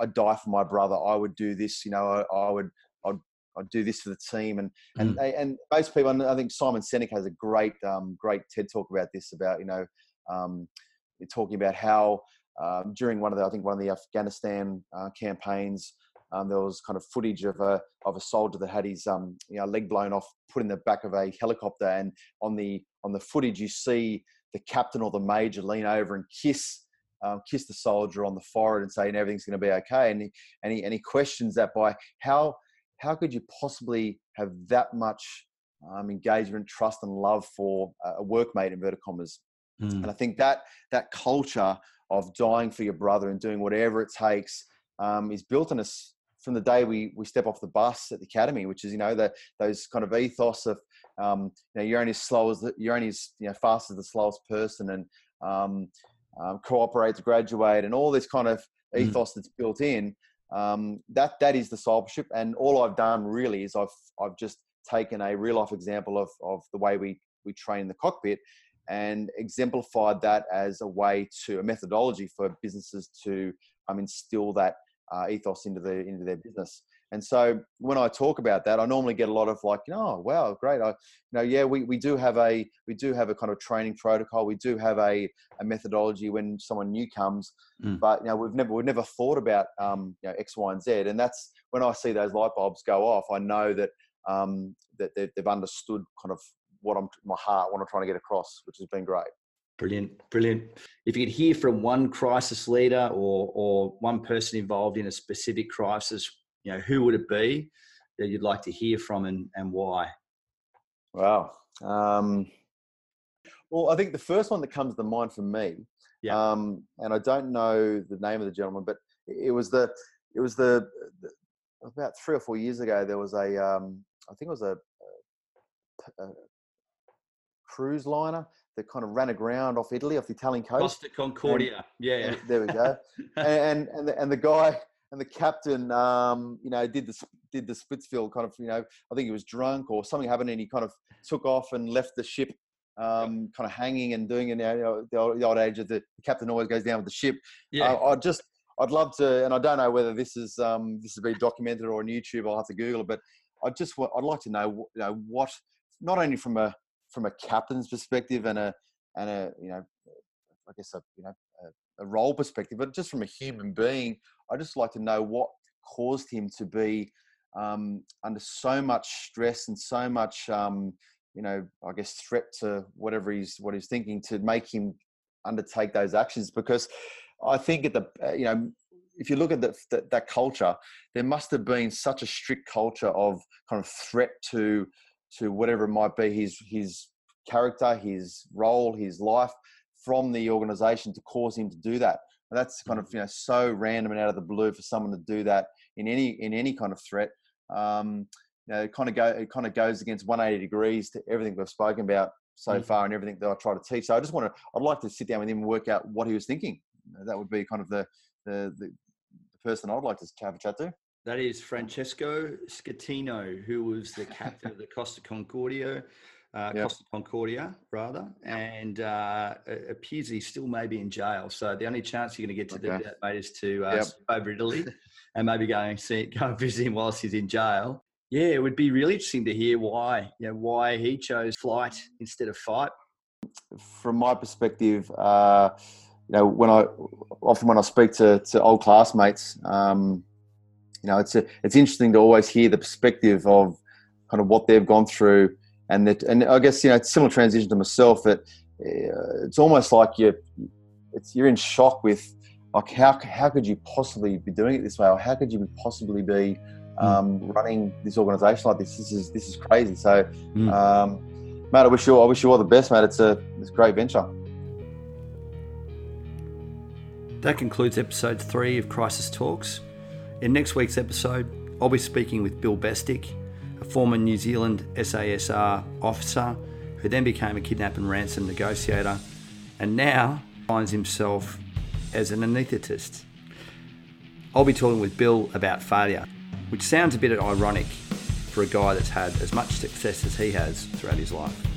I'd die for my brother. I would do this. You know, I, I would. I'd, I'd do this for the team, and and mm. and most people. I think Simon Sinek has a great um, great TED talk about this. About you know, um, talking about how um, during one of the I think one of the Afghanistan uh, campaigns, um, there was kind of footage of a of a soldier that had his um, you know, leg blown off, put in the back of a helicopter, and on the on the footage you see the captain or the major lean over and kiss um, kiss the soldier on the forehead and say, and everything's going to be okay. And he, and he and he questions that by how how could you possibly have that much um, engagement, trust, and love for a workmate, inverted commas. Mm. And I think that that culture of dying for your brother and doing whatever it takes um, is built in us from the day we, we step off the bus at the academy, which is you know that those kind of ethos of um, you know you're only as slow as the, you're only as you know fast as the slowest person, and um, um, cooperate to graduate, and all this kind of mm. ethos mm. that's built in. Um, that that is discipleship, and all I've done really is I've I've just taken a real life example of of the way we we train in the cockpit and exemplified that as a way to a methodology for businesses to um, instill that uh, ethos into the into their business. And so when I talk about that, I normally get a lot of like, you know, oh wow, great. I, you know, yeah, we, we do have a we do have a kind of training protocol. We do have a, a methodology when someone new comes, mm. but you know we've never we've never thought about um, you know X, Y, and Z. And that's when I see those light bulbs go off, I know that um, that they've, they've understood kind of what I'm my heart, what I'm trying to get across, which has been great. Brilliant, brilliant. If you could hear from one crisis leader or or one person involved in a specific crisis, you know, who would it be that you'd like to hear from and, and why? Wow. Um, well, I think the first one that comes to mind for me, yeah. um, and I don't know the name of the gentleman, but it was the it was the, the about three or four years ago. There was a um, I think it was a, a, a cruise liner that kind of ran aground off Italy, off the Italian coast. Costa Concordia. And, yeah, yeah. There we go. and and the, and the guy and the captain, um, you know, did the did the Splitsville kind of, you know, I think he was drunk or something happened, and he kind of took off and left the ship, um, kind of hanging and doing it. You know, the old, the old age of the, the captain always goes down with the ship. Yeah. Uh, I just, I'd love to, and I don't know whether this is um, this has been documented or on YouTube. I'll have to Google it, but I just, I'd like to know, you know, what not only from a from a captain's perspective and a and a you know, I guess a you know a, a role perspective, but just from a human being, I just like to know what caused him to be um, under so much stress and so much, um, you know, I guess threat to whatever he's what he's thinking to make him undertake those actions. Because I think at the uh, you know, if you look at the, the, that culture, there must have been such a strict culture of kind of threat to to whatever it might be his his character, his role, his life from the organization to cause him to do that. And that's kind of mm. you know so random and out of the blue for someone to do that in any in any kind of threat. Um, you know, it kind of go it kind of goes against 180 degrees to everything we've spoken about so mm. far and everything that I try to teach. So I just want to I'd like to sit down with him and work out what he was thinking. That would be kind of the the, the, the person I'd like to have a chat to. That is Francesco Schettino, who was the captain of the Costa Concordia uh, yep. Costa Concordia rather, and uh, appears he still may be in jail. So the only chance you're going to get to okay. do that, mate, is to uh, yep. over Italy and maybe go and see, go and visit him whilst he's in jail. Yeah, it would be really interesting to hear why, you know, why he chose flight instead of fight. From my perspective, uh, you know, when I often when I speak to, to old classmates, um, you know, it's a, it's interesting to always hear the perspective of kind of what they've gone through and that and I guess you know it's similar transition to myself that uh, it's almost like you're it's you're in shock with like how how could you possibly be doing it this way or how could you possibly be hmm. um, mm. running this organization like this this is this is crazy so mm. um, mate I wish you I wish you all the best mate it's a it's a great venture that concludes episode three of Crisis Talks in next week's episode I'll be speaking with Bill Bestick a former New Zealand SASR officer who then became a kidnap and ransom negotiator and now finds himself as an anaesthetist. I'll be talking with Bill about failure, which sounds a bit ironic for a guy that's had as much success as he has throughout his life.